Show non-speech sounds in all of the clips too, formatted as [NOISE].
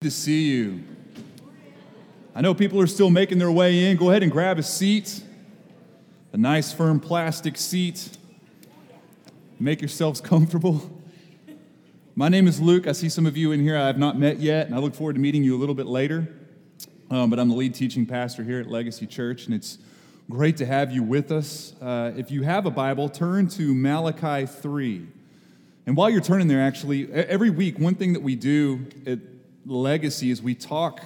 to see you. I know people are still making their way in. Go ahead and grab a seat, a nice, firm plastic seat. Make yourselves [LAUGHS] comfortable. My name is Luke. I see some of you in here I have not met yet, and I look forward to meeting you a little bit later. Um, but I'm the lead teaching pastor here at Legacy Church, and it's great to have you with us. Uh, if you have a Bible, turn to Malachi 3. And while you're turning there, actually, every week, one thing that we do at legacy is we talk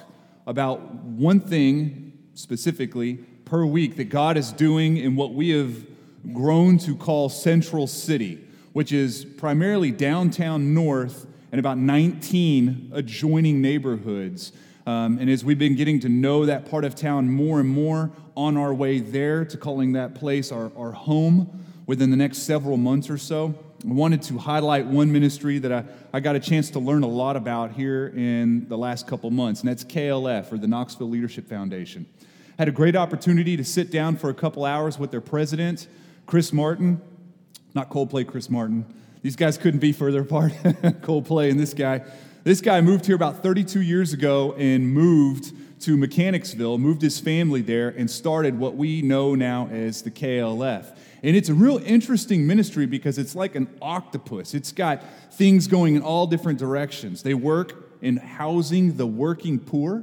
about one thing specifically per week that God is doing in what we have grown to call Central City, which is primarily downtown north and about 19 adjoining neighborhoods. Um, and as we've been getting to know that part of town more and more on our way there to calling that place our, our home within the next several months or so, wanted to highlight one ministry that I, I got a chance to learn a lot about here in the last couple months, and that's KLF, or the Knoxville Leadership Foundation. Had a great opportunity to sit down for a couple hours with their president, Chris Martin. Not Coldplay, Chris Martin. These guys couldn't be further apart, [LAUGHS] Coldplay and this guy. This guy moved here about 32 years ago and moved to Mechanicsville, moved his family there, and started what we know now as the KLF. And it's a real interesting ministry because it's like an octopus. It's got things going in all different directions. They work in housing the working poor,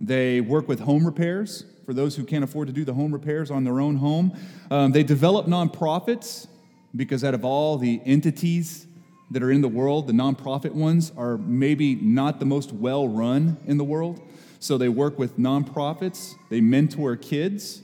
they work with home repairs for those who can't afford to do the home repairs on their own home. Um, they develop nonprofits because out of all the entities that are in the world, the nonprofit ones are maybe not the most well run in the world. So they work with nonprofits, they mentor kids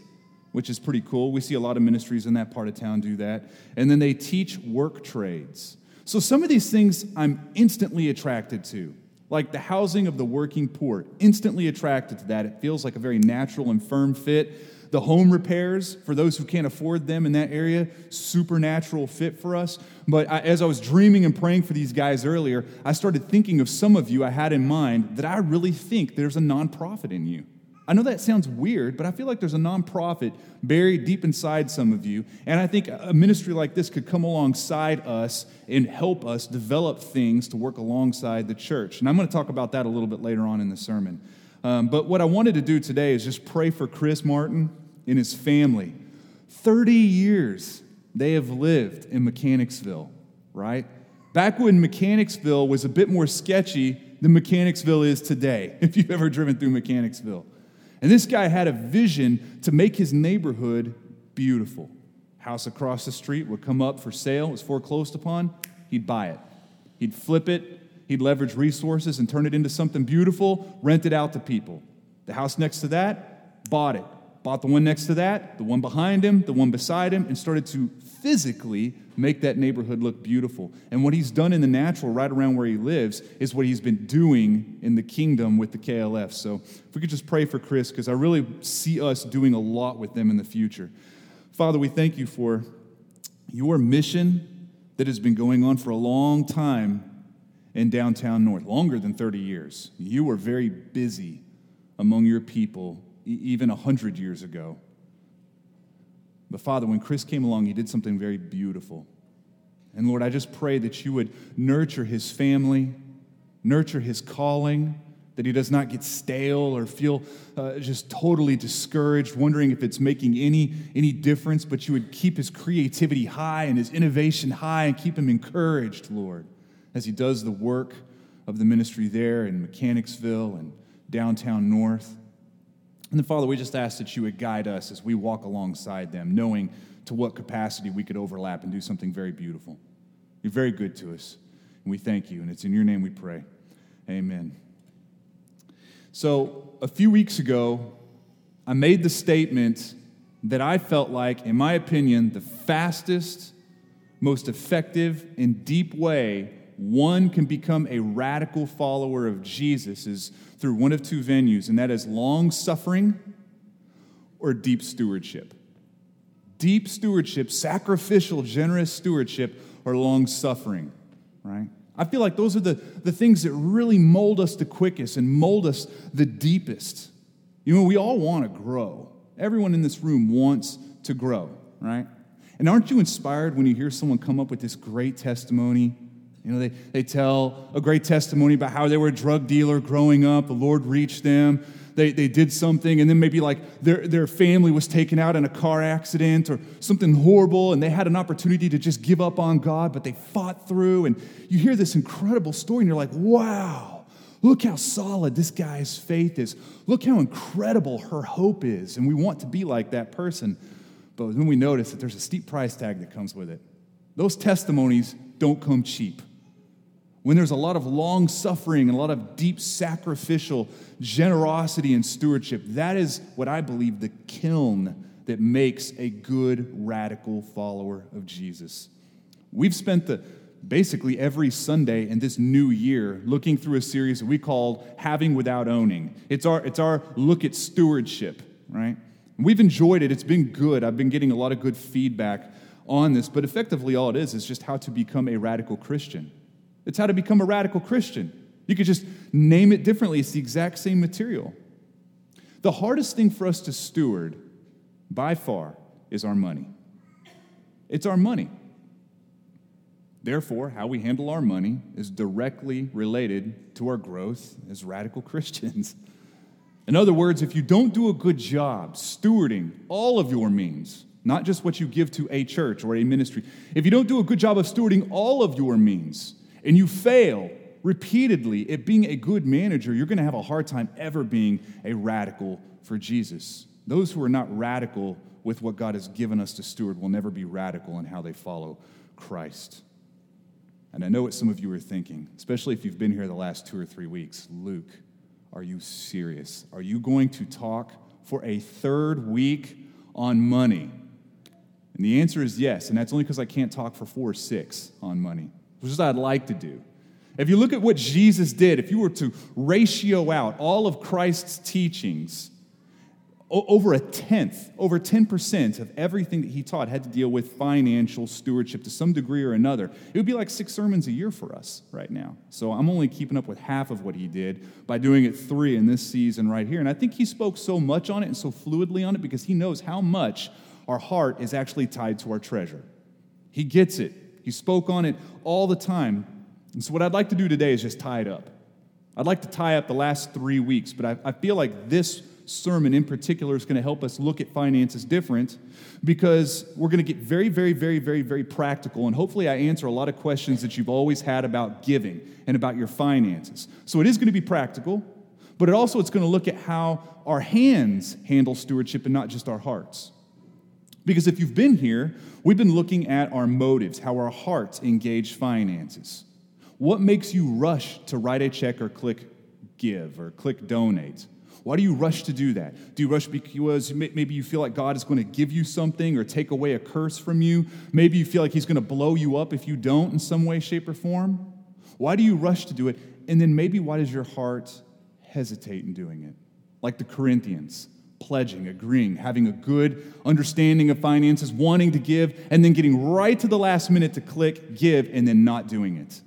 which is pretty cool. We see a lot of ministries in that part of town do that. And then they teach work trades. So some of these things I'm instantly attracted to, like the housing of the working poor, instantly attracted to that. It feels like a very natural and firm fit. The home repairs for those who can't afford them in that area, supernatural fit for us. But I, as I was dreaming and praying for these guys earlier, I started thinking of some of you I had in mind that I really think there's a nonprofit in you. I know that sounds weird, but I feel like there's a nonprofit buried deep inside some of you. And I think a ministry like this could come alongside us and help us develop things to work alongside the church. And I'm going to talk about that a little bit later on in the sermon. Um, but what I wanted to do today is just pray for Chris Martin and his family. 30 years they have lived in Mechanicsville, right? Back when Mechanicsville was a bit more sketchy than Mechanicsville is today, [LAUGHS] if you've ever driven through Mechanicsville. And this guy had a vision to make his neighborhood beautiful. House across the street would come up for sale, was foreclosed upon, he'd buy it. He'd flip it, he'd leverage resources and turn it into something beautiful, rent it out to people. The house next to that, bought it. Bought the one next to that, the one behind him, the one beside him, and started to physically make that neighborhood look beautiful. And what he's done in the natural, right around where he lives, is what he's been doing in the kingdom with the KLF. So if we could just pray for Chris, because I really see us doing a lot with them in the future. Father, we thank you for your mission that has been going on for a long time in downtown North, longer than 30 years. You were very busy among your people even 100 years ago. But Father, when Chris came along, he did something very beautiful. And Lord, I just pray that you would nurture his family, nurture his calling, that he does not get stale or feel uh, just totally discouraged, wondering if it's making any, any difference, but you would keep his creativity high and his innovation high and keep him encouraged, Lord, as he does the work of the ministry there in Mechanicsville and downtown North. And then, Father, we just ask that you would guide us as we walk alongside them, knowing to what capacity we could overlap and do something very beautiful. You're very good to us, and we thank you. And it's in your name we pray. Amen. So, a few weeks ago, I made the statement that I felt like, in my opinion, the fastest, most effective, and deep way one can become a radical follower of Jesus is through one of two venues, and that is long suffering or deep stewardship. Deep stewardship, sacrificial, generous stewardship, or long suffering, right? I feel like those are the, the things that really mold us the quickest and mold us the deepest. You know, we all want to grow. Everyone in this room wants to grow, right? And aren't you inspired when you hear someone come up with this great testimony You know, they, they tell a great testimony about how they were a drug dealer growing up, the Lord reached them, they, they did something, and then maybe like their, their family was taken out in a car accident or something horrible, and they had an opportunity to just give up on God, but they fought through. And you hear this incredible story, and you're like, wow, look how solid this guy's faith is. Look how incredible her hope is. And we want to be like that person. But then we notice that there's a steep price tag that comes with it. Those testimonies don't come cheap when there's a lot of long suffering and a lot of deep sacrificial generosity and stewardship, that is what I believe the kiln that makes a good radical follower of Jesus. We've spent the basically every Sunday in this new year looking through a series we called Having Without Owning. It's our, it's our look at stewardship, right? We've enjoyed it. It's been good. I've been getting a lot of good feedback on this, but effectively all it is is just how to become a radical Christian. It's how to become a radical Christian. You could just name it differently, it's the exact same material. The hardest thing for us to steward, by far, is our money. It's our money. Therefore, how we handle our money is directly related to our growth as radical [LAUGHS] Christians. In other words, if you don't do a good job stewarding all of your means, not just what you give to a church or a ministry, if you don't do a good job of stewarding all of your means, and you fail repeatedly at being a good manager, you're going to have a hard time ever being a radical for Jesus. Those who are not radical with what God has given us to steward will never be radical in how they follow Christ. And I know what some of you are thinking, especially if you've been here the last two or three weeks. Luke, are you serious? Are you going to talk for a third week on money? And the answer is yes, and that's only because I can't talk for four or six on money which is what I'd like to do. If you look at what Jesus did, if you were to ratio out all of Christ's teachings, over a tenth, over 10% of everything that he taught had to deal with financial stewardship to some degree or another. It would be like six sermons a year for us right now. So I'm only keeping up with half of what he did by doing it three in this season right here. And I think he spoke so much on it and so fluidly on it because he knows how much our heart is actually tied to our treasure. He gets it. He spoke on it all the time. And so, what I'd like to do today is just tie it up. I'd like to tie up the last three weeks, but I, I feel like this sermon in particular is going to help us look at finances different because we're going to get very, very, very, very, very practical. And hopefully, I answer a lot of questions that you've always had about giving and about your finances. So, it is going to be practical, but it also it's going to look at how our hands handle stewardship and not just our hearts. Because if you've been here, we've been looking at our motives, how our hearts engage finances. What makes you rush to write a check or click give or click donate? Why do you rush to do that? Do you rush because maybe you feel like God is going to give you something or take away a curse from you? Maybe you feel like He's going to blow you up if you don't in some way, shape, or form? Why do you rush to do it? And then maybe why does your heart hesitate in doing it? Like the Corinthians pledging, agreeing, having a good understanding of finances, wanting to give, and then getting right to the last minute to click give and then not doing it.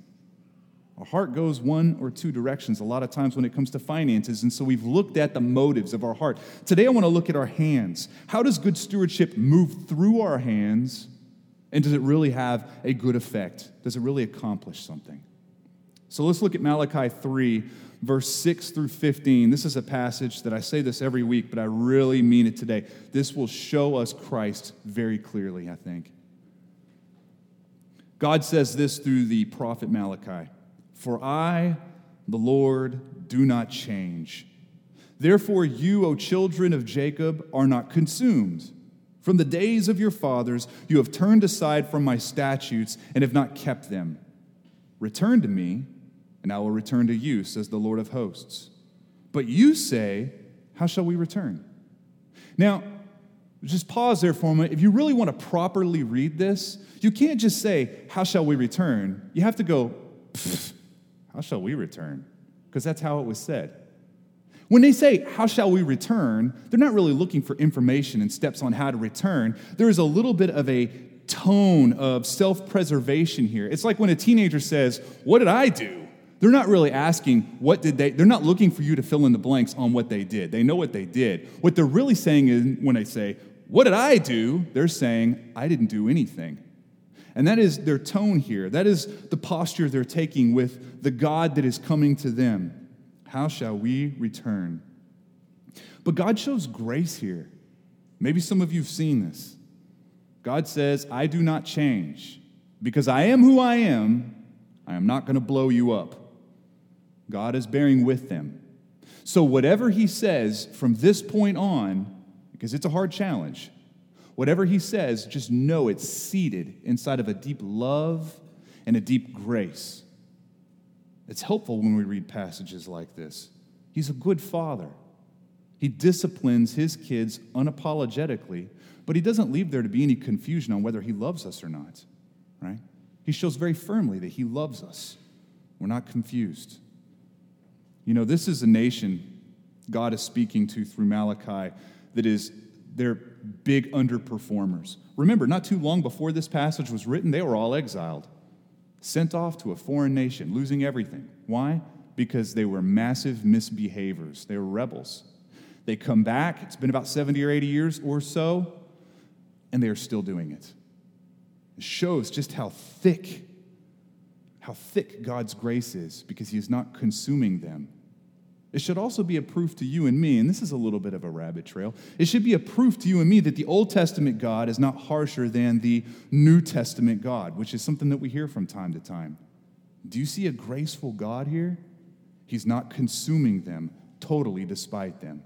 Our heart goes one or two directions a lot of times when it comes to finances, and so we've looked at the motives of our heart. Today I want to look at our hands. How does good stewardship move through our hands, and does it really have a good effect? Does it really accomplish something? So let's look at Malachi 3, verse 6 through 15. This is a passage that I say this every week, but I really mean it today. This will show us Christ very clearly, I think. God says this through the prophet Malachi For I, the Lord, do not change. Therefore, you, O children of Jacob, are not consumed. From the days of your fathers, you have turned aside from my statutes and have not kept them. Return to me and I will return to you, says the Lord of hosts. But you say, How shall we return? Now, just pause there for a moment. If you really want to properly read this, you can't just say, How shall we return? You have to go, How shall we return? Because that's how it was said. When they say, How shall we return? they're not really looking for information and steps on how to return. There is a little bit of a tone of self preservation here. It's like when a teenager says, What did I do? They're not really asking what did they, they're not looking for you to fill in the blanks on what they did. They know what they did. What they're really saying is when they say, What did I do? They're saying, I didn't do anything. And that is their tone here. That is the posture they're taking with the God that is coming to them. How shall we return? But God shows grace here. Maybe some of you have seen this. God says, I do not change. Because I am who I am, I am not going to blow you up. God is bearing with them. So, whatever He says from this point on, because it's a hard challenge, Whatever he says, just know it's seated inside of a deep love and a deep grace. It's helpful when we read passages like this. He's a good father. He disciplines his kids unapologetically, but he doesn't leave there to be any confusion on whether he loves us or not, right? He shows very firmly that he loves us. We're not confused. You know, this is a nation God is speaking to through Malachi that is they're big underperformers. Remember, not too long before this passage was written, they were all exiled, sent off to a foreign nation, losing everything. Why? Because they were massive misbehaviors, they were rebels. They come back, it's been about 70 or 80 years or so, and they are still doing it. It shows just how thick, how thick God's grace is because He is not consuming them it should also be a proof to you and me, and this is a little bit of a rabbit trail. It should be a proof to you and me that the Old Testament God is not harsher than the New Testament God, which is something that we hear from time to time. Do you see a graceful God here? He's not consuming them totally despite them,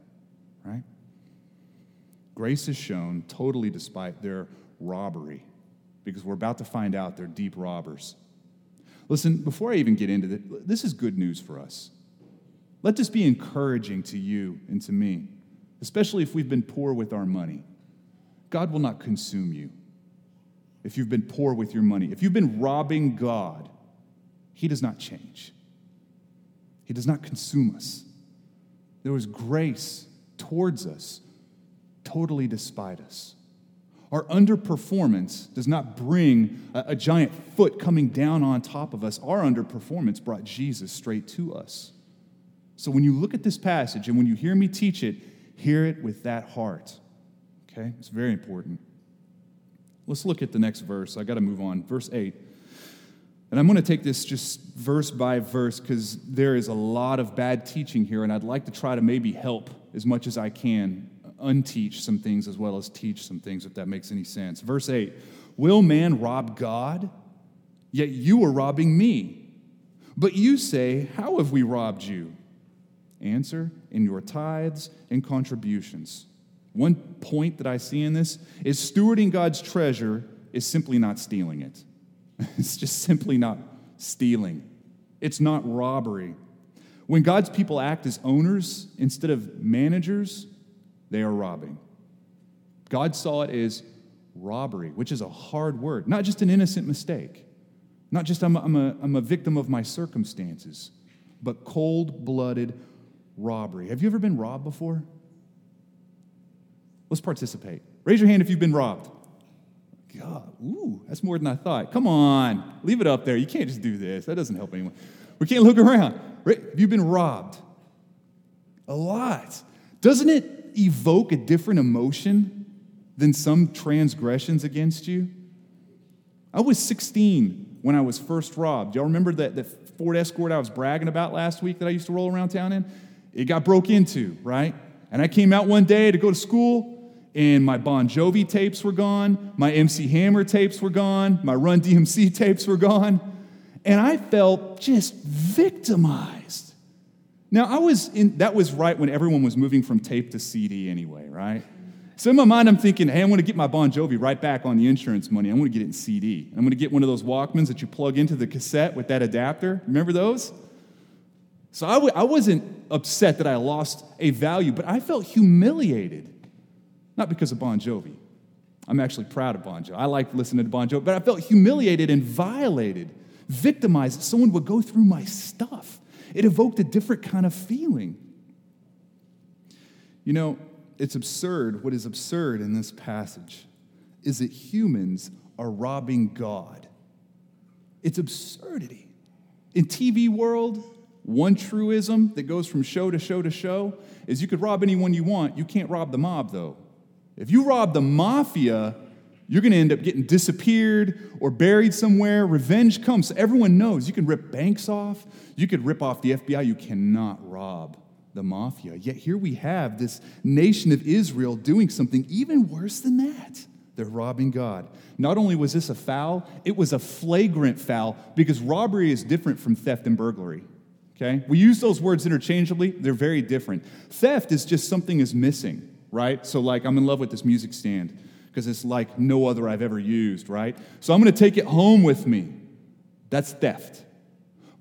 right? Grace is shown totally despite their robbery, because we're about to find out they're deep robbers. Listen, before I even get into this, this is good news for us. Let this be encouraging to you and to me, especially if we've been poor with our money. God will not consume you if you've been poor with your money. If you've been robbing God, He does not change, He does not consume us. There was grace towards us, totally despite us. Our underperformance does not bring a, a, giant foot coming down on top of us. Our underperformance brought Jesus straight to us. So when you look at this passage and when you hear me teach it, hear it with that heart. Okay? It's very important. Let's look at the next verse. I got to move on. Verse 8. And I'm going to take this just verse by verse because there is a lot of bad teaching here, and I'd like to try to maybe help as much as I can unteach some things as well as teach some things, if that makes any sense. Verse 8 Will man rob God? Yet you are robbing me. But you say, How have we robbed you? Answer in your tithes and contributions. One point that I see in this is stewarding God's treasure is simply not stealing it. [LAUGHS] It's just simply not stealing. It's not robbery. When God's people act as owners instead of managers, they are robbing. God saw it as robbery, which is a hard word, not just an innocent mistake, not just I'm a, I'm a, I'm a victim of my circumstances, but cold blooded robbery. Have you ever been robbed before? Let's participate. Raise your hand if you've been robbed. God, ooh, that's more than I thought. Come on, leave it up there. You can't just do this. That doesn't help anyone. We can't look around. Have you been robbed? A lot. Doesn't it evoke a different emotion than some transgressions against you? I was 16 when I was first robbed. Y'all remember that, that Ford Escort I was bragging about last week that I used to roll around town in? It got broke into, right? And I came out one day to go to school, and my Bon Jovi tapes were gone, my MC Hammer tapes were gone, my Run DMC [LAUGHS] tapes were gone, and I felt just victimized. Now, I was in, that was right when everyone was moving from tape to CD anyway, right? So in my mind, I'm thinking, hey, I'm going to get my Bon Jovi right back on the insurance money. I'm going to get it in CD. I'm going to get one of those Walkmans that you plug into the cassette with that adapter. Remember those? So I w- I wasn't upset that I lost a value, but I felt humiliated. Not because of Bon Jovi. I'm actually proud of Bon Jovi. I like listening to Bon Jovi, but I felt humiliated and violated, victimized that someone would go through my stuff. It evoked a different kind of feeling. You know, it's absurd. What is absurd in this passage is that humans are robbing God. It's absurdity. In TV world, one truism that goes from show to show to show is you could rob anyone you want. You can't rob the mob, though. If you rob the mafia, you're going to end up getting disappeared or buried somewhere. Revenge comes. Everyone knows you can rip banks off, you could rip off the FBI, you cannot rob the mafia. Yet here we have this nation of Israel doing something even worse than that. They're robbing God. Not only was this a foul, it was a flagrant foul because robbery is different from theft and burglary. Okay? We use those words interchangeably, they're very different. Theft is just something is missing, right? So, like, I'm in love with this music stand because it's like no other I've ever used, right? So, I'm going to take it home with me. That's theft.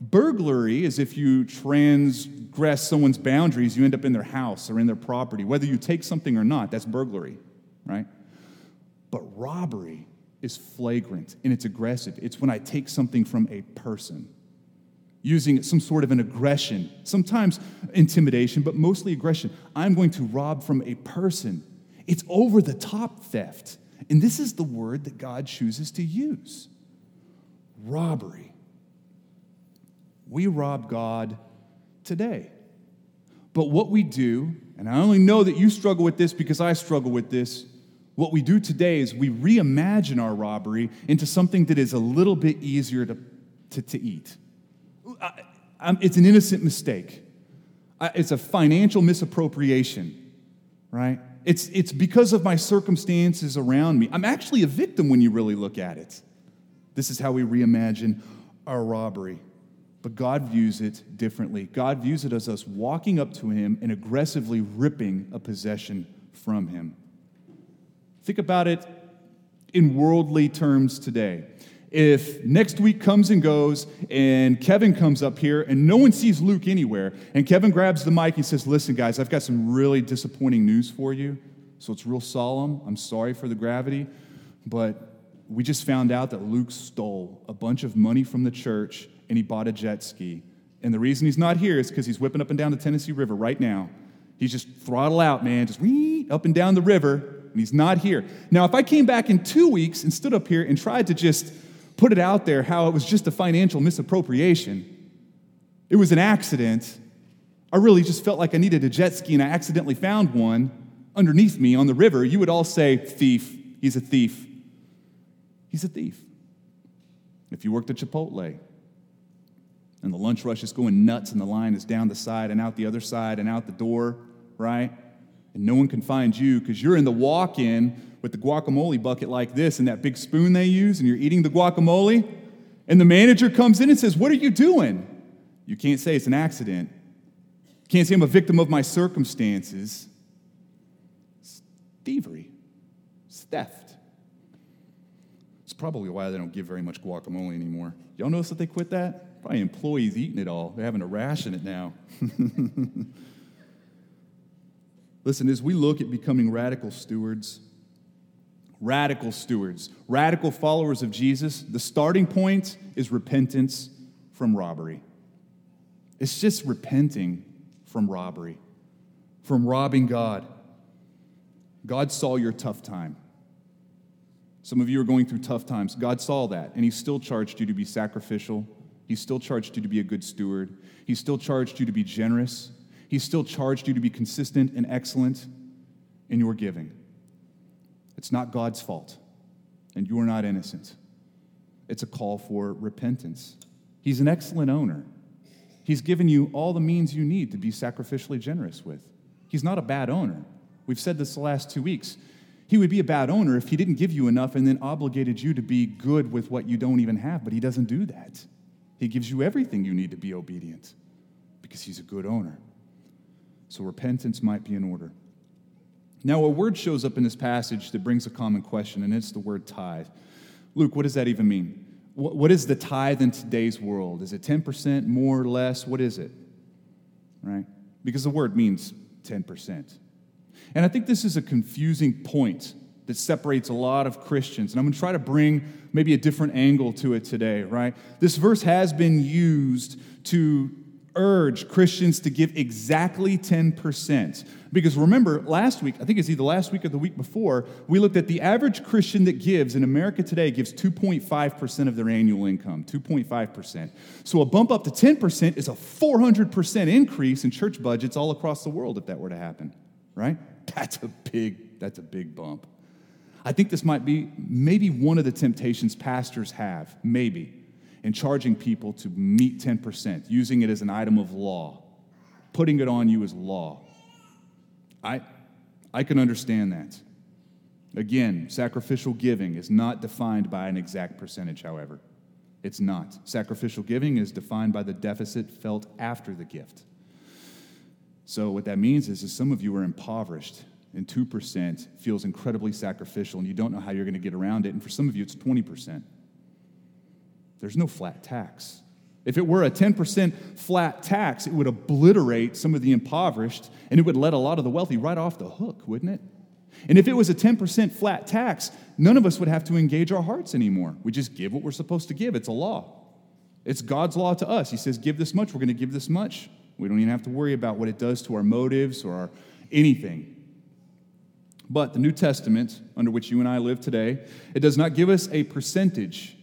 Burglary is if you transgress someone's boundaries, you end up in their house or in their property. Whether you take something or not, that's burglary, right? But robbery is flagrant and it's aggressive. It's when I take something from a person, using some sort of an aggression, sometimes intimidation, but mostly aggression. I'm going to rob from a person. It's over the top theft. And this is the word that God chooses to use robbery we rob God today. But what we do, and I only know that you struggle with this because I struggle with this, what we do today is we reimagine our robbery into something that is a little bit easier to, to, to eat. I, it's an innocent mistake. I, it's a financial misappropriation, right? It's, it's because of my circumstances around me. I'm actually a victim when you really look at it. This is how we reimagine our robbery. But God views it differently. God views it as us walking up to Him and aggressively ripping a possession from Him. Think about it in worldly terms today. If next week comes and goes and Kevin comes up here and no one sees Luke anywhere, and Kevin grabs the mic and says, Listen, guys, I've got some really disappointing news for you. So it's real solemn. I'm sorry for the gravity, but we just found out that Luke stole a bunch of money from the church and he bought a jet ski. And the reason he's not here is because he's whipping up and down the Tennessee River right now. He's just throttle out, man, just up and down the river, and he's not here. Now, if I came back in two weeks and stood up here and tried to just put it out there how it was just a financial misappropriation, it was an accident. I really just felt like I needed a jet ski and I accidentally found one underneath me on the river, you would all say, Thief, he's a thief. He's a thief. If you worked at Chipotle, and the lunch rush is going nuts, and the line is down the side and out the other side and out the door, right? And no one can find you because you're in the walk in with the guacamole bucket like this and that big spoon they use, and you're eating the guacamole. And the manager comes in and says, What are you doing? You can't say it's an accident. You can't say I'm a victim of my circumstances. It's thievery, it's theft. It's probably why they don't give very much guacamole anymore. Y'all notice that they quit that? Probably employees eating it all. They're having to ration it now. [LAUGHS] Listen, as we look at becoming radical stewards, radical stewards, radical followers of Jesus, the starting point is repentance from robbery. It's just repenting from robbery, from robbing God. God saw your tough time. Some of you are going through tough times. God saw that, and He still charged you to be sacrificial He still charged you to be a good steward. He still charged you to be generous. He still charged you to be consistent and excellent in your giving. It's not God's fault, and you are not innocent. It's a call for repentance. He's an excellent owner. He's given you all the means you need to be sacrificially generous with. He's not a bad owner. We've said this the last two weeks. He would be a bad owner if he didn't give you enough and then obligated you to be good with what you don't even have, but he doesn't do that. He gives you everything you need to be obedient because He's a good owner. So repentance might be in order. Now, a word shows up in this passage that brings a common question, and it's the word tithe. Luke, what does that even mean? What is the tithe in today's world? Is it 10%, more or less? What is it? Right? Because the word means 10%. And I think this is a confusing point that separates a lot of Christians. And I'm going to try to bring maybe a different angle to it today, right? This verse has been used to urge Christians to give exactly 10%. Because remember, last week, I think it's either last week or the week before, we looked at the average Christian that gives in America today gives 2.5% of their annual income, 2.5%. So a bump up to 10% is a 400% increase in church budgets all across the world if that were to happen, right? That's a big that's a big bump. I think this might be maybe one of the temptations pastors have, maybe, in charging people to meet 10%, using it as an item of law, putting it on you as law. I, I can understand that. Again, sacrificial giving is not defined by an exact percentage, however. It's not. Sacrificial giving is defined by the deficit felt after the gift. So, what that means is, is some of you are impoverished, and 2% feels incredibly sacrificial, and you don't know how you're going to get around it. And for some of you, it's 20%. There's no flat tax. If it were a 10% flat tax, it would obliterate some of the impoverished, and it would let a lot of the wealthy right off the hook, wouldn't it? And if it was a 10% flat tax, none of us would have to engage our hearts anymore. We just give what we're supposed to give. It's a law. It's God's law to us. He says, give this much, we're going to give this much. We don't even have to worry about what it does to our motives or our anything. But the New Testament, under which you and I live today, it does not give us a percentage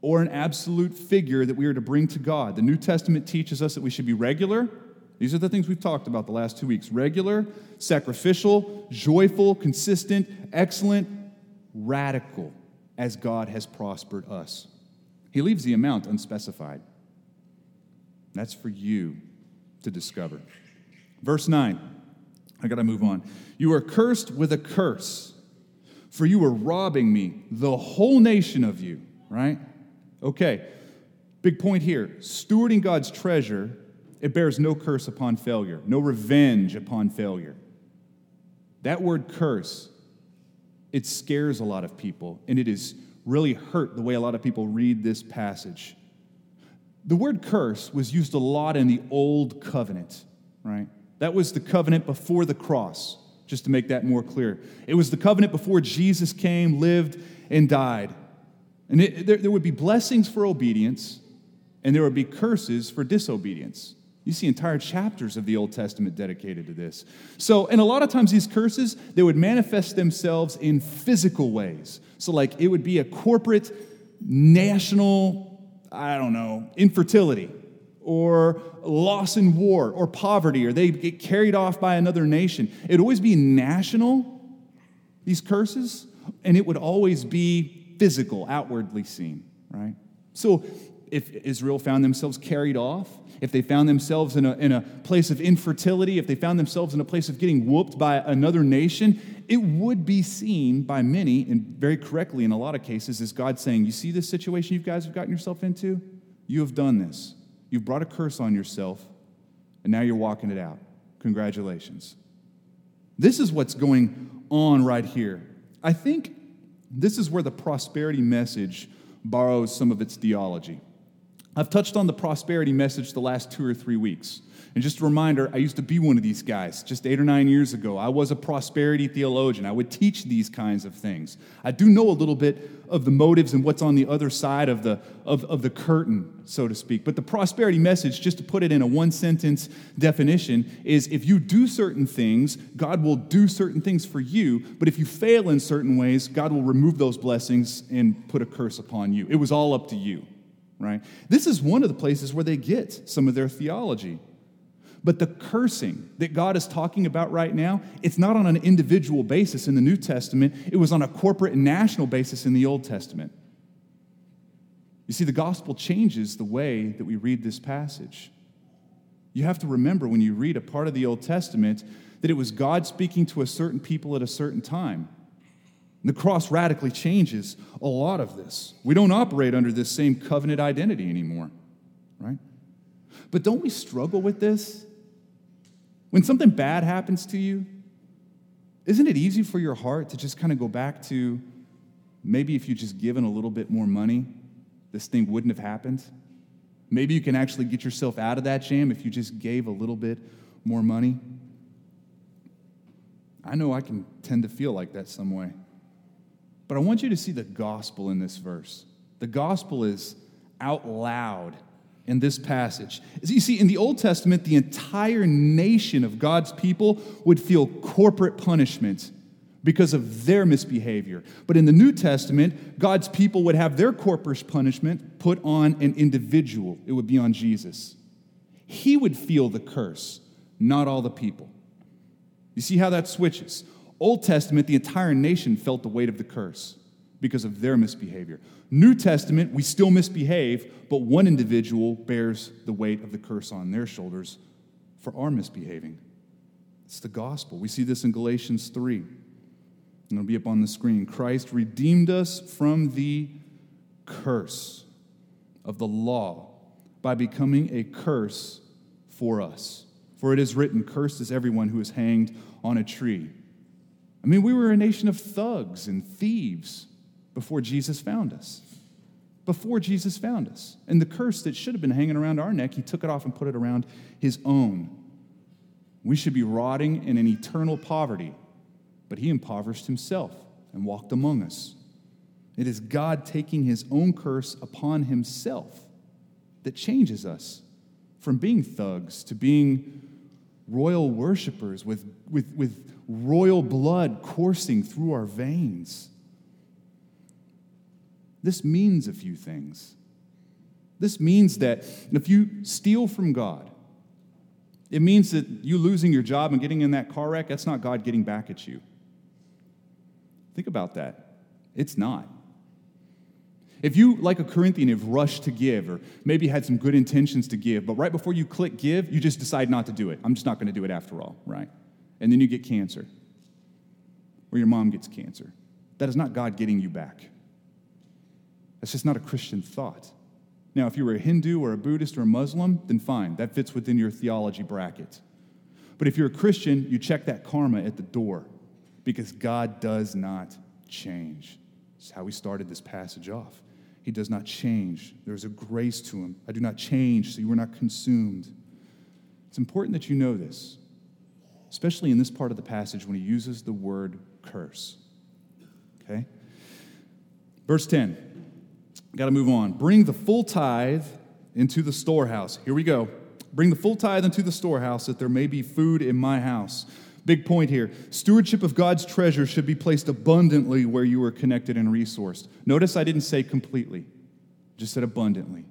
or an absolute figure that we are to bring to God. The New Testament teaches us that we should be regular these are the things we've talked about the last two weeks regular, sacrificial, joyful, consistent, excellent, radical, as God has prospered us. He leaves the amount unspecified. That's for you to discover. Verse 9, I got to move on. You are cursed with a curse, for you are robbing me, the whole nation of you, right? Okay, big point here. Stewarding God's treasure it bears no curse upon failure, no revenge upon failure. That word curse, it scares a lot of people, and it has really hurt the way a lot of people read this passage. The word curse was used a lot in the Old Covenant, right? That was the covenant before the cross, just to make that more clear. It was the covenant before Jesus came, lived, and died. And it, there, there would be blessings for obedience, and there would be curses for disobedience. You see entire chapters of the Old Testament dedicated to this. So, and a lot of times these curses, they would manifest themselves in physical ways. So, like it would be a corporate, national, I don't know, infertility or loss in war or poverty or they get carried off by another nation. It'd always be national, these curses, and it would always be physical, outwardly seen, right? So if Israel found themselves carried off, if they found themselves in a, in a place of infertility, if they found themselves in a place of getting whooped by another nation, it would be seen by many, and very correctly in a lot of cases, as God saying, You see this situation you guys have gotten yourself into? You have done this. You've brought a curse on yourself, and now you're walking it out. Congratulations. This is what's going on right here. I think this is where the prosperity message borrows some of its theology. I've touched on the prosperity message the last two or three weeks. And just a reminder, I used to be one of these guys just eight or nine years ago. I was a prosperity theologian. I would teach these kinds of things. I do know a little bit of the motives and what's on the other side of the, of, of the curtain, so to speak. But the prosperity message, just to put it in a one sentence definition, is if you do certain things, God will do certain things for you. But if you fail in certain ways, God will remove those blessings and put a curse upon you. It was all up to you right? This is one of the places where they get some of their theology. But the cursing that God is talking about right now, it's not on an individual basis in the New Testament, it was on a corporate and national basis in the Old Testament. You see, the gospel changes the way that we read this passage. You have to remember when you read a part of the Old Testament that it was God speaking to a certain people at a certain time. And The cross radically changes a lot of this. We don't operate under this same covenant identity anymore, right? But don't we struggle with this? When something bad happens to you, isn't it easy for your heart to just kind of go back to maybe if you just given a little bit more money, this thing wouldn't have happened? Maybe you can actually get yourself out of that jam if you just gave a little bit more money. I know I can tend to feel like that some way. But I want you to see the gospel in this verse. The gospel is out loud in this passage. As you see, in the Old Testament, the entire nation of God's people would feel corporate punishment because of their misbehavior. But in the New Testament, God's people would have their corporate punishment put on an individual, it would be on Jesus. He would feel the curse, not all the people. You see how that switches? Old Testament, the entire nation felt the weight of the curse because of their misbehavior. New Testament, we still misbehave, but one individual bears the weight of the curse on their shoulders for our misbehaving. It's the gospel. We see this in Galatians 3. And it'll be up on the screen. Christ redeemed us from the curse of the law by becoming a curse for us. For it is written, Cursed is everyone who is hanged on a tree. I mean, we were a nation of thugs and thieves before Jesus found us. Before Jesus found us. And the curse that should have been hanging around our neck, he took it off and put it around his own. We should be rotting in an eternal poverty, but he impoverished himself and walked among us. It is God taking his own curse upon himself that changes us from being thugs to being royal worshipers with, with, with royal blood coursing through our veins. This means a few things. This means that if you steal from God, it means that you losing your job and getting in that car wreck, that's not God getting back at you. Think about that. It's not. If you, like a Corinthian, have rushed to give or maybe had some good intentions to give, but right before you click give, you just decide not to do it. I'm just not going to do it after all, right? And then you get cancer or your mom gets cancer. That is not God getting you back. That's just not a Christian thought. Now, if you were a Hindu or a Buddhist or a Muslim, then fine, that fits within your theology bracket. But if you're a Christian, you check that karma at the door because God does not change. That's how we started this passage off. He does not change. There's a grace to him. I do not change, so you are not consumed. It's important that you know this, especially in this part of the passage when he uses the word curse. Okay? Verse 10. Got to move on. Bring the full tithe into the storehouse. Here we go. Bring the full tithe into the storehouse that there may be food in my house. Big point here. Stewardship of God's treasure should be placed abundantly where you are connected and resourced. Notice I didn't say completely, just said abundantly.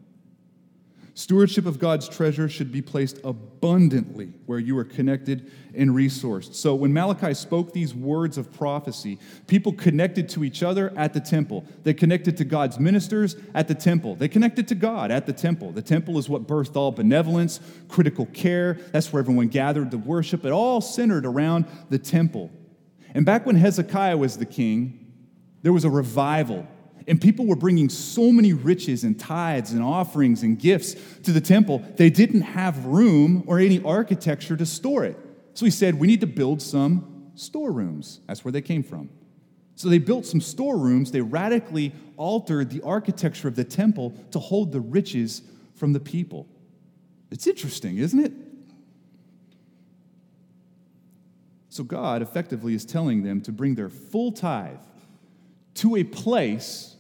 Stewardship of God's treasure should be placed abundantly where you are connected and resourced. So when Malachi spoke these words of prophecy, people connected to each other at the temple. They connected to God's ministers at the temple. They connected to God at the temple. The temple is what birthed all benevolence, critical care. That's where everyone gathered to worship. It all centered around the temple. And back when Hezekiah was the king, there was a revival and people were bringing so many riches and tithes and offerings and gifts to the temple, they didn't have room or any architecture to store it. So he said, We need to build some storerooms. That's where they came from. So they built some storerooms. They radically altered the architecture of the temple to hold the riches from the people. It's interesting, isn't it? So God effectively is telling them to bring their full tithe to a place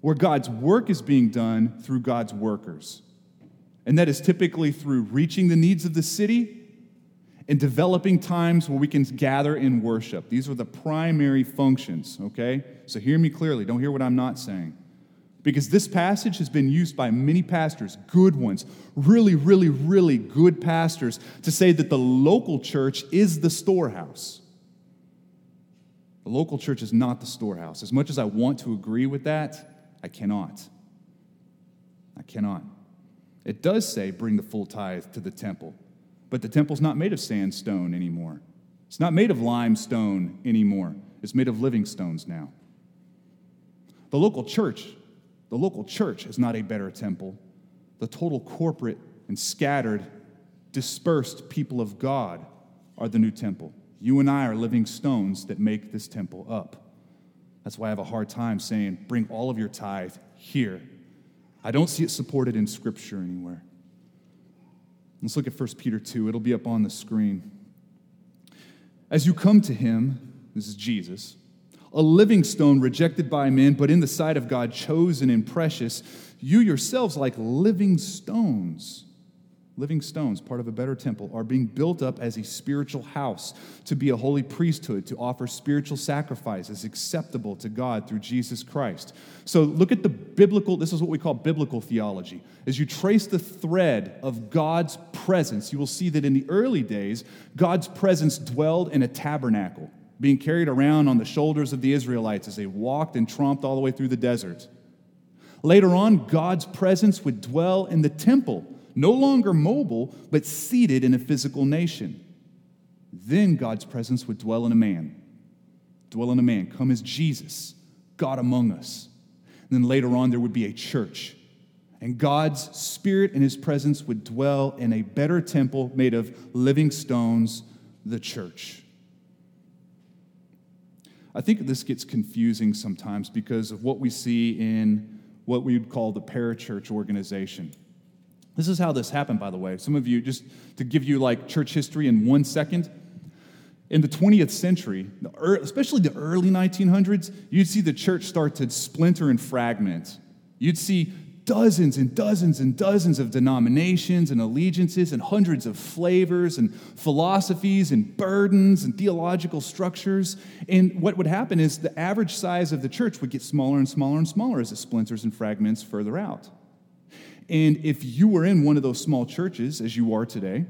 where God's work is being done through God's workers. And that is typically through reaching the needs of the city and developing times where we can gather in worship. These are the primary functions, okay? So hear me clearly. Don't hear what I'm not saying. Because this passage has been used by many pastors, good ones, really, really, really good pastors, to say that the local church is the storehouse. The local church is not the storehouse. As much as I want to agree with that, I cannot. I cannot. It does say, bring the full tithe to the temple, but the temple's not made of sandstone anymore. It's not made of limestone anymore. It's made of living stones now. The local church, the local church is not a better temple. The total corporate and scattered, dispersed people of God are the new temple. You and I are living stones that make this temple up. That's why I have a hard time saying, bring all of your tithe here. I don't see it supported in Scripture anywhere. Let's look at 1 Peter 2. It'll be up on the screen. As you come to him, this is Jesus, a living stone rejected by men, but in the sight of God chosen and precious, you yourselves, like living stones, living stones, part of a better temple, are being built up as a spiritual house to be a holy priesthood, to offer spiritual sacrifices acceptable to God through Jesus Christ. So look at the biblical, this is what we call biblical theology. As you trace the thread of God's presence, you will see that in the early days, God's presence dwelled in a tabernacle. being carried around on the shoulders of the Israelites as they walked and tromped all the way through the desert. Later on, God's presence would dwell in the temple, no longer mobile, but seated in a physical nation. Then God's presence would dwell in a man. Dwell in a man, come as Jesus, God among us. And then later on, there would be a church. And God's spirit and his presence would dwell in a better temple made of living stones, the church. I think this gets confusing sometimes because of what we see in what we would call the parachurch organization. This is how this happened, by the way. Some of you, just to give you like church history in one second, in the 20th century, especially the early 1900s, you'd see the church start to splinter and fragment. You'd see dozens and dozens and dozens of denominations and allegiances and hundreds of flavors and philosophies and burdens and theological structures. And what would happen is the average size of the church would get smaller and smaller and smaller as it splinters and fragments further out. And if you were in one of those small churches, as you are today,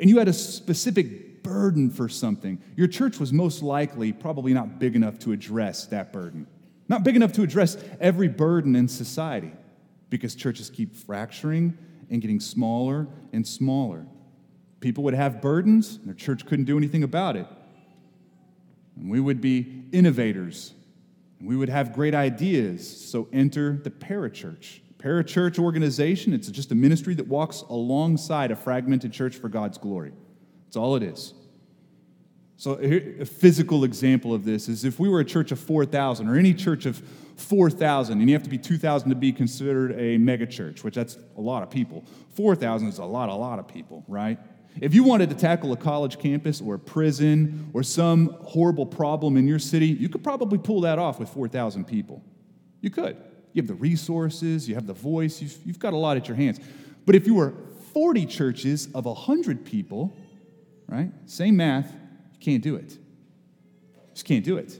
and you had a specific burden for something, your church was most likely probably not big enough to address that burden, not big enough to address every burden in society because churches keep fracturing and getting smaller and smaller. People would have burdens, and their church couldn't do anything about it. And we would be innovators, and we would have great ideas. So enter the parachurch. Parachurch organization, it's just a ministry that walks alongside a fragmented church for God's glory. That's all it is. So, a physical example of this is if we were a church of 4,000 or any church of 4,000, and you have to be 2,000 to be considered a megachurch, which that's a lot of people. 4,000 is a lot, a lot of people, right? If you wanted to tackle a college campus or a prison or some horrible problem in your city, you could probably pull that off with 4,000 people. You could. You have the resources, you have the voice, you've, you've got a lot at your hands. But if you were 40 churches of 100 people, right, same math, you can't do it. Just can't do it.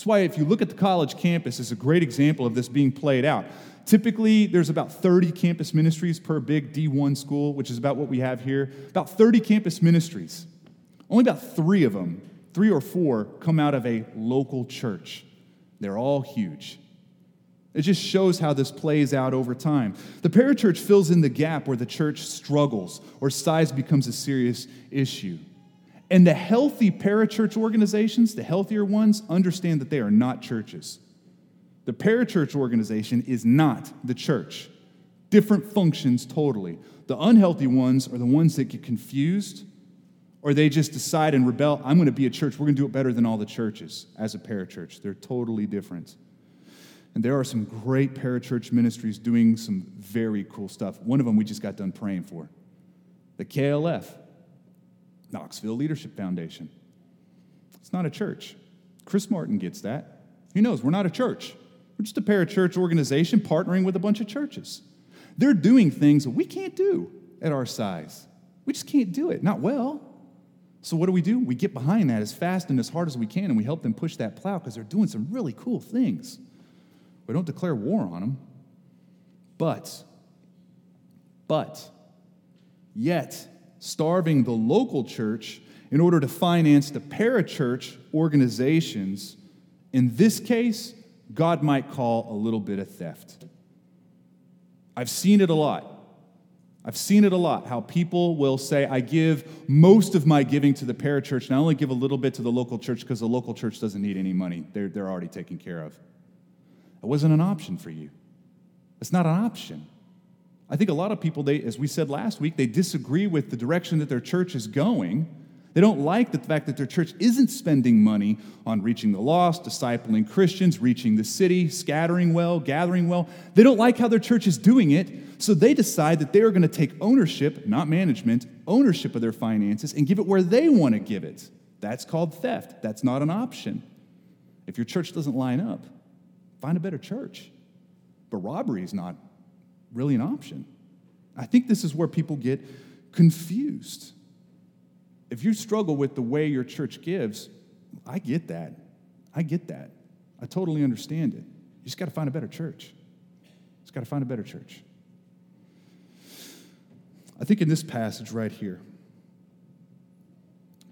That's why, if you look at the college campus, it's a great example of this being played out. Typically, there's about 30 campus ministries per big D1 school, which is about what we have here. About 30 campus ministries. Only about three of them, three or four, come out of a local church. They're all huge. It just shows how this plays out over time. The parachurch fills in the gap where the church struggles or size becomes a serious issue. And the healthy parachurch organizations, the healthier ones, understand that they are not churches. The parachurch organization is not the church. Different functions totally. The unhealthy ones are the ones that get confused or they just decide and rebel I'm going to be a church. We're going to do it better than all the churches as a parachurch. They're totally different. And there are some great parachurch ministries doing some very cool stuff. One of them we just got done praying for the KLF, Knoxville Leadership Foundation. It's not a church. Chris Martin gets that. He knows we're not a church. We're just a parachurch organization partnering with a bunch of churches. They're doing things we can't do at our size. We just can't do it, not well. So, what do we do? We get behind that as fast and as hard as we can, and we help them push that plow because they're doing some really cool things. We don't declare war on them. But, but, yet, starving the local church in order to finance the parachurch organizations, in this case, God might call a little bit of theft. I've seen it a lot. I've seen it a lot how people will say, I give most of my giving to the parachurch, and I only give a little bit to the local church because the local church doesn't need any money. They're, they're already taken care of. That wasn't an option for you. It's not an option. I think a lot of people, they, as we said last week, they disagree with the direction that their church is going. They don't like the fact that their church isn't spending money on reaching the lost, discipling Christians, reaching the city, scattering well, gathering well. They don't like how their church is doing it, so they decide that they are going to take ownership, not management, ownership of their finances and give it where they want to give it. That's called theft. That's not an option. If your church doesn't line up, find a better church. But robbery is not really an option. I think this is where people get confused. If you struggle with the way your church gives, I get that. I get that. I totally understand it. You just got to find a better church. You Just got to find a better church. I think in this passage right here,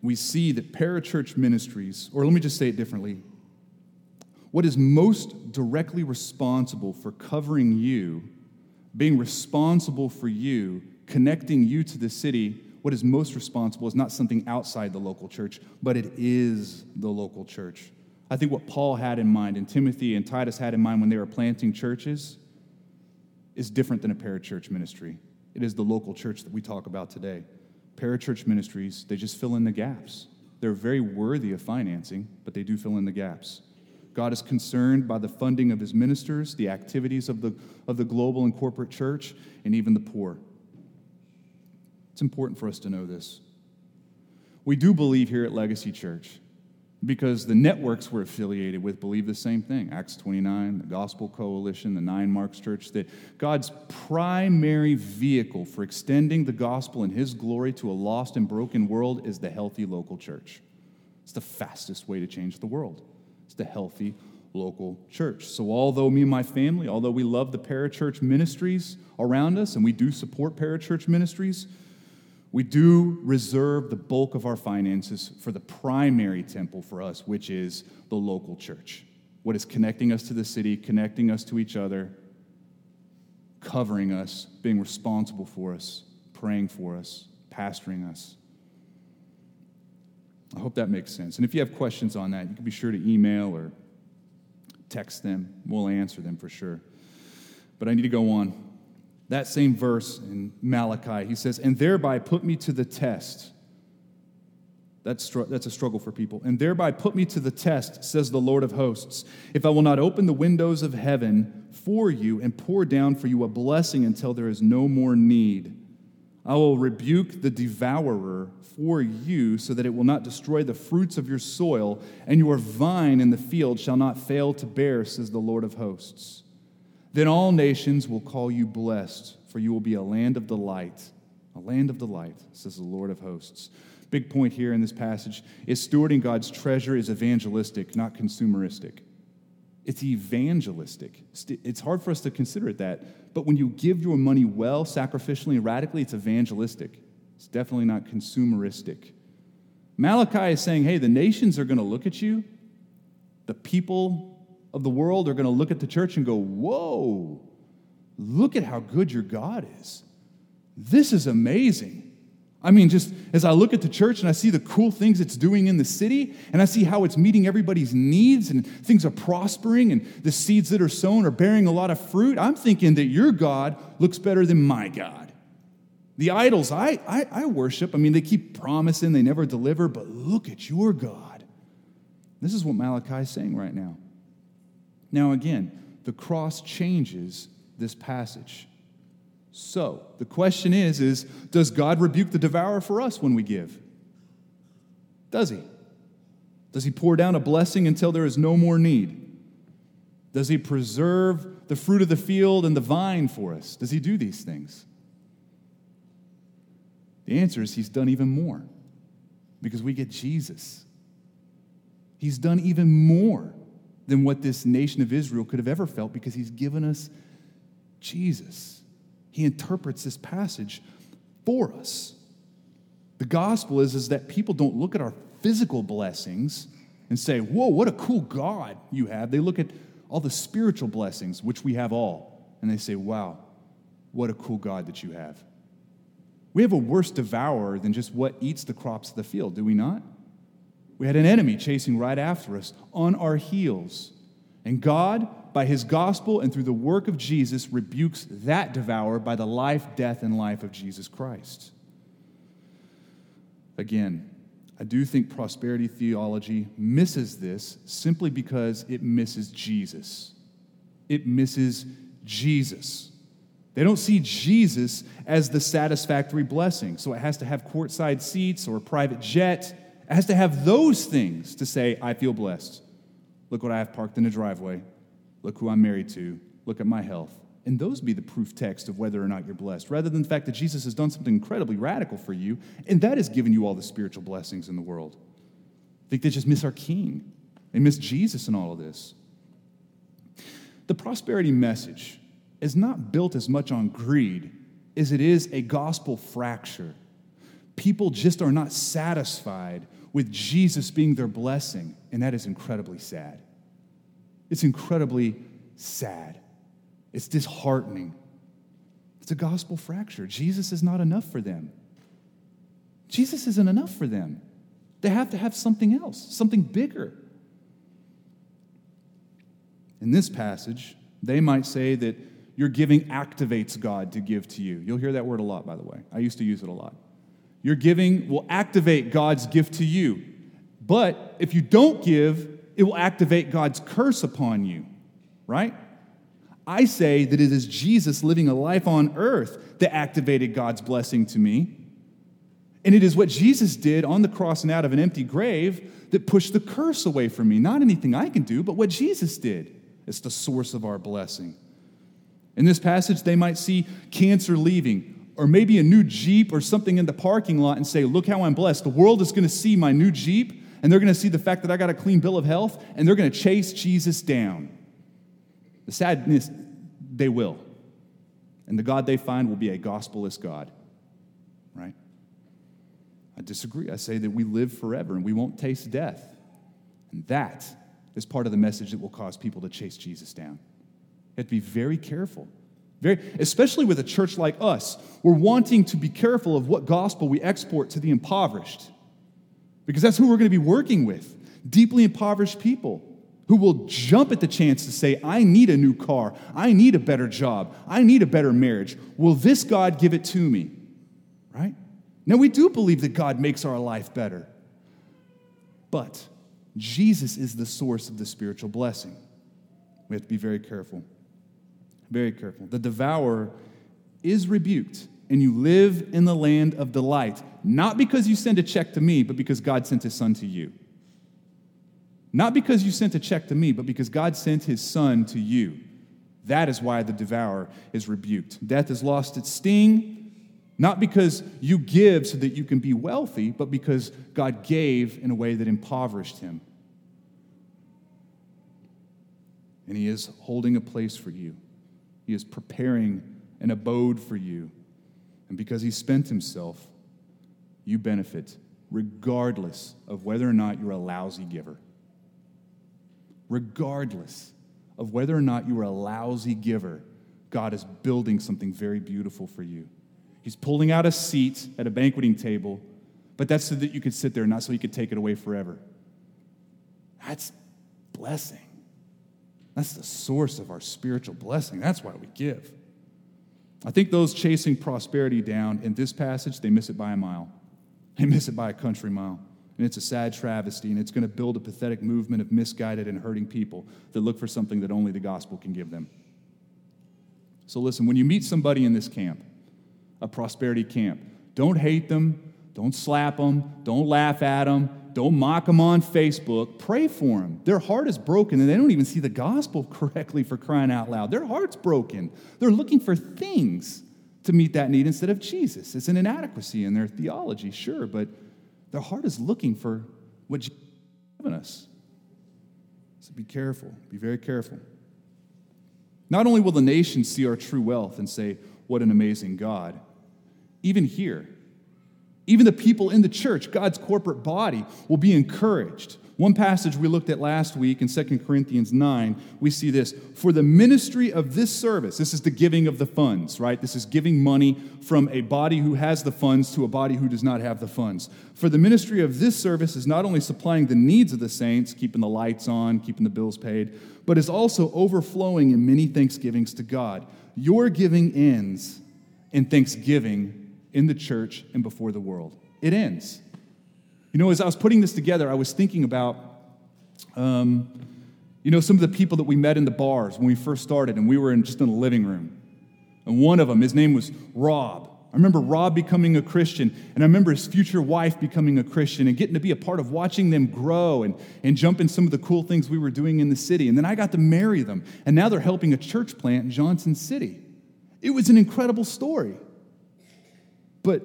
we see that parachurch ministries, or let me just say it differently, what is most directly responsible for covering you, being responsible for you, connecting you to the city, what is most responsible is not something outside the local church, but it is the local church. I think what Paul had in mind and Timothy and Titus had in mind when they were planting churches is different than a parachurch ministry. It is the local church that we talk about today. Parachurch ministries, they just fill in the gaps. They're very worthy of financing, but they do fill in the gaps. God is concerned by the funding of his ministers, the activities of the, of the global and corporate church, and even the poor. It's important for us to know this. We do believe here at Legacy Church because the networks we're affiliated with believe the same thing Acts 29, the Gospel Coalition, the Nine Marks Church, that God's primary vehicle for extending the gospel and His glory to a lost and broken world is the healthy local church. It's the fastest way to change the world. It's the healthy local church. So, although me and my family, although we love the parachurch ministries around us and we do support parachurch ministries, we do reserve the bulk of our finances for the primary temple for us, which is the local church. What is connecting us to the city, connecting us to each other, covering us, being responsible for us, praying for us, pastoring us. I hope that makes sense. And if you have questions on that, you can be sure to email or text them. We'll answer them for sure. But I need to go on that same verse in Malachi, he says, and thereby put me to the test. That's, that's a struggle for people. And thereby put me to the test, says the Lord of hosts, if I will not open the windows of heaven for you and pour down for you a blessing until there is no more need. I will rebuke the devourer for you so that it will not destroy the fruits of your soil, and your vine in the field shall not fail to bear, says the Lord of hosts. Then all nations will call you blessed, for you will be a land of delight. A land of delight, says the Lord of hosts. Big point here in this passage is stewarding God's treasure is evangelistic, not consumeristic. It's evangelistic. It's hard for us to consider it that, but when you give your money well, sacrificially, and radically, it's evangelistic. It's definitely not consumeristic. Malachi is saying, hey, the nations are going to look at you, the people of the world are going to look at the church and go, Whoa, look at how good your God is. This is amazing. I mean, just as I look at the church and I see the cool things it's doing in the city, and I see how it's meeting everybody's needs and things are prospering and the seeds that are sown are bearing a lot of fruit, I'm thinking that your God looks better than my God. The idols I, I, I worship, I mean, they keep promising, they never deliver, but look at your God. This is what Malachi is saying right now. Now, again, the cross changes this passage. So, the question is, is does God rebuke the devourer for us when we give? Does he? Does he pour down a blessing until there is no more need? Does he preserve the fruit of the field and the vine for us? Does he do these things? The answer is he's done even more because we get Jesus. He's done even more than what this nation of Israel could have ever felt because he's given us Jesus. He interprets this passage for us. The gospel is, is that people don't look at our physical blessings and say, Whoa, what a cool God you have. They look at all the spiritual blessings, which we have all, and they say, Wow, what a cool God that you have. We have a worse devourer than just what eats the crops of the field, do we not? We had an enemy chasing right after us on our heels. And God, by his gospel and through the work of Jesus, rebukes that devourer by the life, death, and life of Jesus Christ. Again, I do think prosperity theology misses this simply because it misses Jesus. It misses Jesus. They don't see Jesus as the satisfactory blessing. So it has to have courtside seats or a private jet it has to have those things to say, I feel blessed. Look what I have parked in the driveway. Look who I'm married to. Look at my health. And those be the proof text of whether or not you're blessed, rather than the fact that Jesus has done something incredibly radical for you, and that has given you all the spiritual blessings in the world. I think they just miss our King. They miss Jesus in all of this. The prosperity message is not built as much on greed as it is a gospel fracture people just are not satisfied with Jesus being their blessing, and that is incredibly sad. It's incredibly sad. It's disheartening. It's a gospel fracture. Jesus is not enough for them. Jesus isn't enough for them. They have to have something else, something bigger. In this passage, they might say that your giving activates God to give to you. You'll hear that word a lot, by the way. I used to use it a lot. Your giving will activate God's gift to you. But if you don't give, it will activate God's curse upon you, right? I say that it is Jesus living a life on earth that activated God's blessing to me. And it is what Jesus did on the cross and out of an empty grave that pushed the curse away from me. Not anything I can do, but what Jesus did. It's the source of our blessing. In this passage, they might see cancer leaving, or maybe a new Jeep or something in the parking lot and say, Look how I'm blessed. The world is going to see my new Jeep, and they're going to see the fact that I got a clean bill of health, and they're going to chase Jesus down. The sadness, they will. And the God they find will be a gospelless God, right? I disagree. I say that we live forever and we won't taste death. And that is part of the message that will cause people to chase Jesus down. You have to be very careful. Very, especially with a church like us, we're wanting to be careful of what gospel we export to the impoverished. Because that's who we're going to be working with deeply impoverished people who will jump at the chance to say, I need a new car, I need a better job, I need a better marriage. Will this God give it to me? Right? Now, we do believe that God makes our life better, but Jesus is the source of the spiritual blessing. We have to be very careful. Very careful. The devourer is rebuked, and you live in the land of delight, not because you send a check to me, but because God sent his son to you. Not because you sent a check to me, but because God sent his son to you. That is why the devourer is rebuked. Death has lost its sting, not because you give so that you can be wealthy, but because God gave in a way that impoverished him. And he is holding a place for you. He is preparing an abode for you. And because he spent himself, you benefit regardless of whether or not you're a lousy giver. Regardless of whether or not you are a lousy giver, God is building something very beautiful for you. He's pulling out a seat at a banqueting table, but that's so that you could sit there, not so he could take it away forever. That's blessing. That's the source of our spiritual blessing. That's why we give. I think those chasing prosperity down in this passage, they miss it by a mile. They miss it by a country mile. And it's a sad travesty, and it's going to build a pathetic movement of misguided and hurting people that look for something that only the gospel can give them. So, listen, when you meet somebody in this camp, a prosperity camp, don't hate them, don't slap them, don't laugh at them, don't mock them on Facebook. Pray for them. Their heart is broken and they don't even see the gospel [LAUGHS] correctly for crying out loud. Their heart's broken. They're looking for things to meet that need instead of Jesus. It's an inadequacy in their theology, sure, but their heart is looking for what Jesus has given us. So be careful. Be very careful. Not only will the nations see our true wealth and say, What an amazing God, even here, even the people in the church, God's corporate body, will be encouraged. One passage we looked at last week in 2 Corinthians 9, we see this. For the ministry of this service, this is the giving of the funds, right? This is giving money from a body who has the funds to a body who does not have the funds. For the ministry of this service is not only supplying the needs of the saints, keeping the lights on, keeping the bills paid, but is also overflowing in many thanksgivings to God. Your giving ends in thanksgiving in the church and before the world. It ends. You know, as I was putting this together, I was thinking about, um, you know, some of the people that we met in the bars when we first started, and we were in, just in a living room. And one of them, his name was Rob. I remember Rob becoming a Christian, and I remember his future wife becoming a Christian and getting to be a part of watching them grow and, and jump in some of the cool things we were doing in the city. And then I got to marry them, and now they're helping a church plant in Johnson City. It was an incredible story. But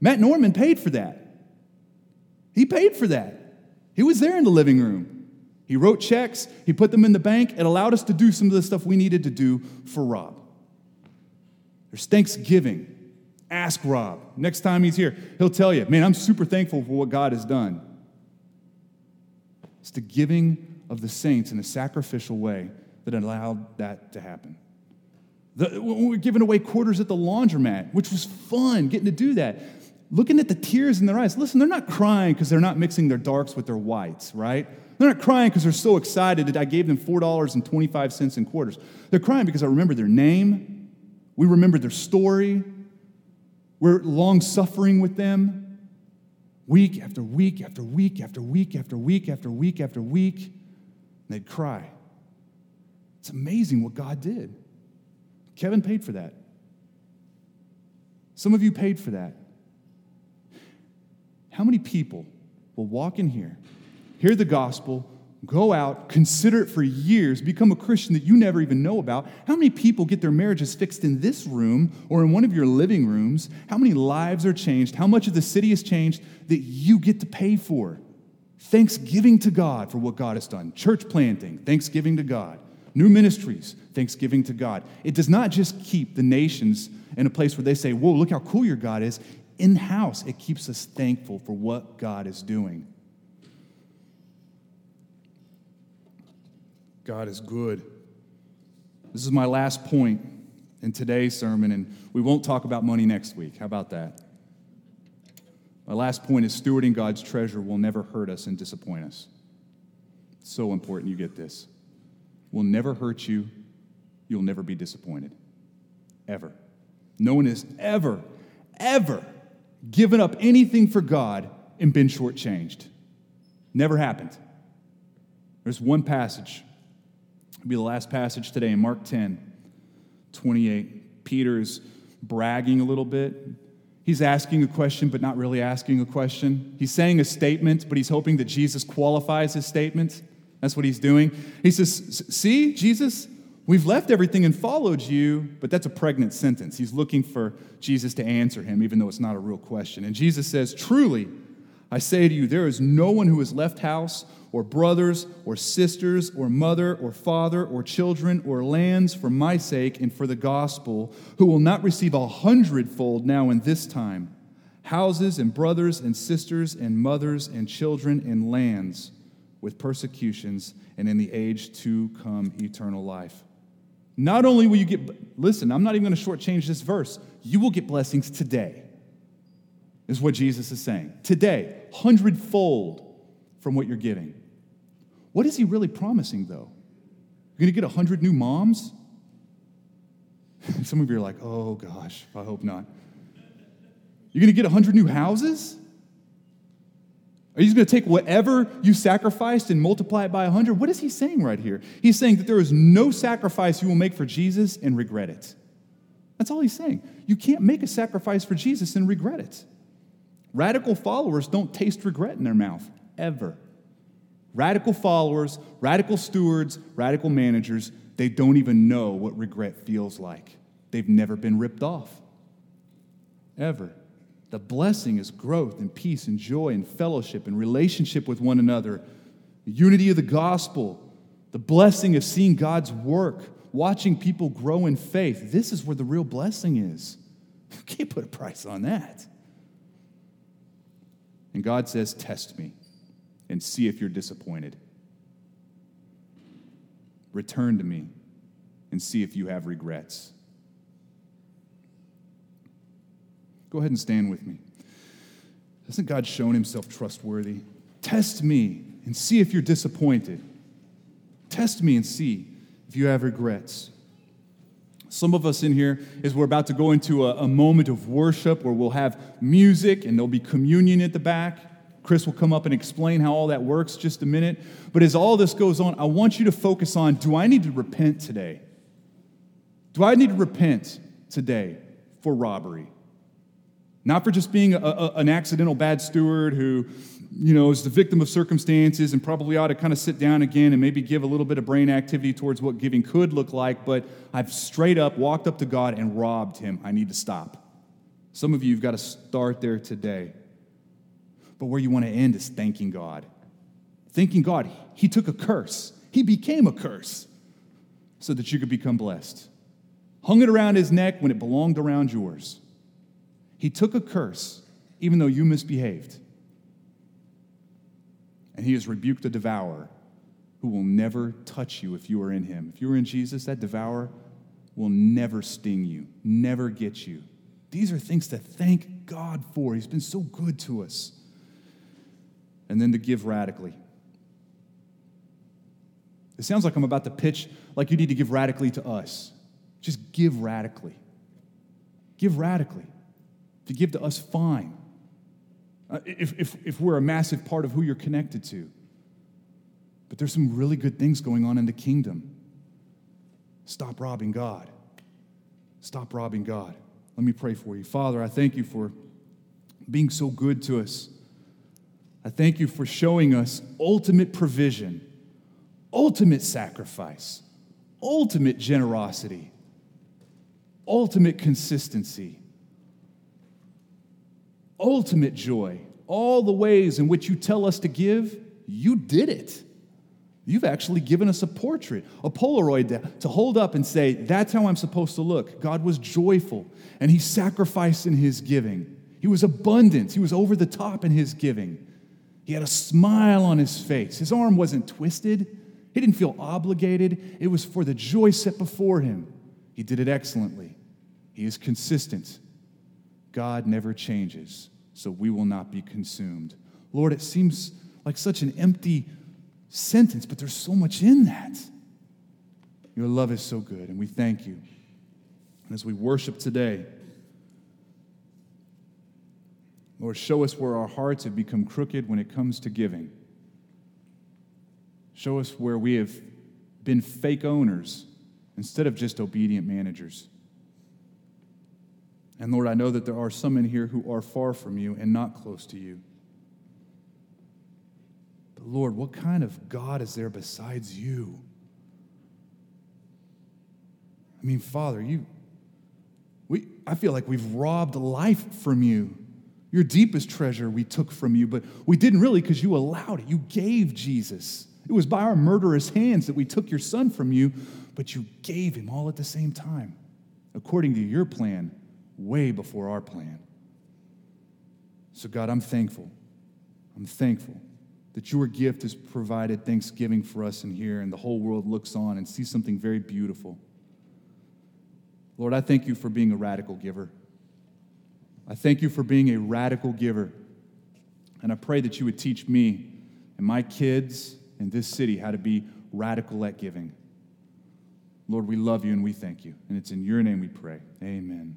Matt Norman paid for that. He paid for that. He was there in the living room. He wrote checks, he put them in the bank. It allowed us to do some of the stuff we needed to do for Rob. There's thanksgiving Ask Rob. Next time he's here, he'll tell you, man, I'm super thankful for what God has done. It's the giving of the saints in a sacrificial way that allowed that to happen. The, we were giving away quarters at the laundromat, which was fun getting to do that. Looking at the tears in their eyes. Listen, they're not crying because they're not mixing their darks with their whites, right? They're not crying because they're so excited that I gave them $4.25 in quarters. They're crying because I remember their name, we remember their story, we're long suffering with them. Week after week after week after week after week after week after week, And they'd cry. It's amazing what God did. Kevin paid for that. Some of you paid for that. How many people will walk in here, hear the gospel, go out, consider it for years, become a Christian that you never even know about? How many people get their marriages fixed in this room or in one of your living rooms? How many lives are changed? How much of the city has changed that you get to pay for? Thanksgiving to God for what God has done. Church planting, thanksgiving to God. New ministries, thanksgiving to God. It does not just keep the nations in a place where they say, Whoa, look how cool your God is. In house, it keeps us thankful for what God is doing. God is good. This is my last point in today's sermon, and we won't talk about money next week. How about that? My last point is stewarding God's treasure will never hurt us and disappoint us. It's so important you get this will never hurt you. You'll never be disappointed. Ever. No one has ever, ever given up anything for God and been shortchanged. Never happened. There's one passage. It'll be the last passage today in Mark 10, 28. Peter's bragging a little bit. He's asking a question, but not really asking a question. He's saying a statement, but he's hoping that Jesus qualifies his statement. That's what he's doing. He says, See, Jesus, we've left everything and followed you, but that's a pregnant sentence. He's looking for Jesus to answer him, even though it's not a real question. And Jesus says, Truly, I say to you, there is no one who has left house or brothers or sisters or mother or father or children or lands for my sake and for the gospel who will not receive a hundredfold now in this time houses and brothers and sisters and mothers and children and lands with persecutions, and in the age to come, eternal life. Not only will you get, listen, I'm not even going to shortchange this verse, you will get blessings today, is what Jesus is saying. Today, hundredfold from what you're giving. What is he really promising, though? You're going to get a hundred new moms? [LAUGHS] Some of you are like, oh gosh, I hope not. You're going to get a hundred new houses? Are you just going to take whatever you sacrificed and multiply it by 100? What is he saying right here? He's saying that there is no sacrifice you will make for Jesus and regret it. That's all he's saying. You can't make a sacrifice for Jesus and regret it. Radical followers don't taste regret in their mouth, ever. Radical followers, radical stewards, radical managers, they don't even know what regret feels like. They've never been ripped off, ever. The blessing is growth and peace and joy and fellowship and relationship with one another, the unity of the gospel, the blessing of seeing God's work, watching people grow in faith. This is where the real blessing is. You [LAUGHS] can't put a price on that. And God says, Test me and see if you're disappointed. Return to me and see if you have regrets. Go ahead and stand with me. Hasn't God shown himself trustworthy? Test me and see if you're disappointed. Test me and see if you have regrets. Some of us in here, as we're about to go into a, a, moment of worship where we'll have music and there'll be communion at the back. Chris will come up and explain how all that works just a minute. But as all this goes on, I want you to focus on do I need to repent today? Do I need to repent today for robbery? Not for just being a, a, an accidental bad steward who, you know, is the victim of circumstances and probably ought to kind of sit down again and maybe give a little bit of brain activity towards what giving could look like, but I've straight up walked up to God and robbed him. I need to stop. Some of you have got to start there today. But where you want to end is thanking God. Thanking God, He took a curse, He became a curse so that you could become blessed. Hung it around His neck when it belonged around yours. He took a curse, even though you misbehaved. And he has rebuked the devourer who will never touch you if you are in him. If you are in Jesus, that devourer will never sting you, never get you. These are things to thank God for. He's been so good to us. And then to give radically. It sounds like I'm about to pitch like you need to give radically to us. Just give radically. Give radically. To give to us, fine. Uh, if, if, if we're a massive part of who you're connected to. But there's some really good things going on in the kingdom. Stop robbing God. Stop robbing God. Let me pray for you. Father, I thank you for being so good to us. I thank you for showing us ultimate provision, ultimate sacrifice, ultimate generosity, ultimate consistency, ultimate joy. All the ways in which you tell us to give, you did it. You've actually given us a portrait, a Polaroid to hold up and say, That's how I'm supposed to look. God was joyful and he sacrificed in his giving. He was abundant, he was over the top in his giving. He had a smile on his face. His arm wasn't twisted, he didn't feel obligated. It was for the joy set before him. He did it excellently. He is consistent. God never changes, so we will not be consumed. Lord, it seems like such an empty sentence, but there's so much in that. Your love is so good, and we thank you. And as we worship today, Lord, show us where our hearts have become crooked when it comes to giving. Show us where we have been fake owners instead of just obedient managers. And Lord, I know that there are some in here who are far from you and not close to you. But Lord, what kind of God is there besides you? I mean, Father, you, we, I feel like we've robbed life from you. Your deepest treasure we took from you, but we didn't really because you allowed it. You gave Jesus. It was by our murderous hands that we took your son from you, but you gave him all at the same time, according to your plan, way before our plan. So, God, I'm thankful. I'm thankful that your gift has provided thanksgiving for us in here, and the whole world looks on and sees something very beautiful. Lord, I thank you for being a radical giver. I thank you for being a radical giver. And I pray that you would teach me and my kids in this city how to be radical at giving. Lord, we love you and we thank you. And it's in your name we pray. Amen.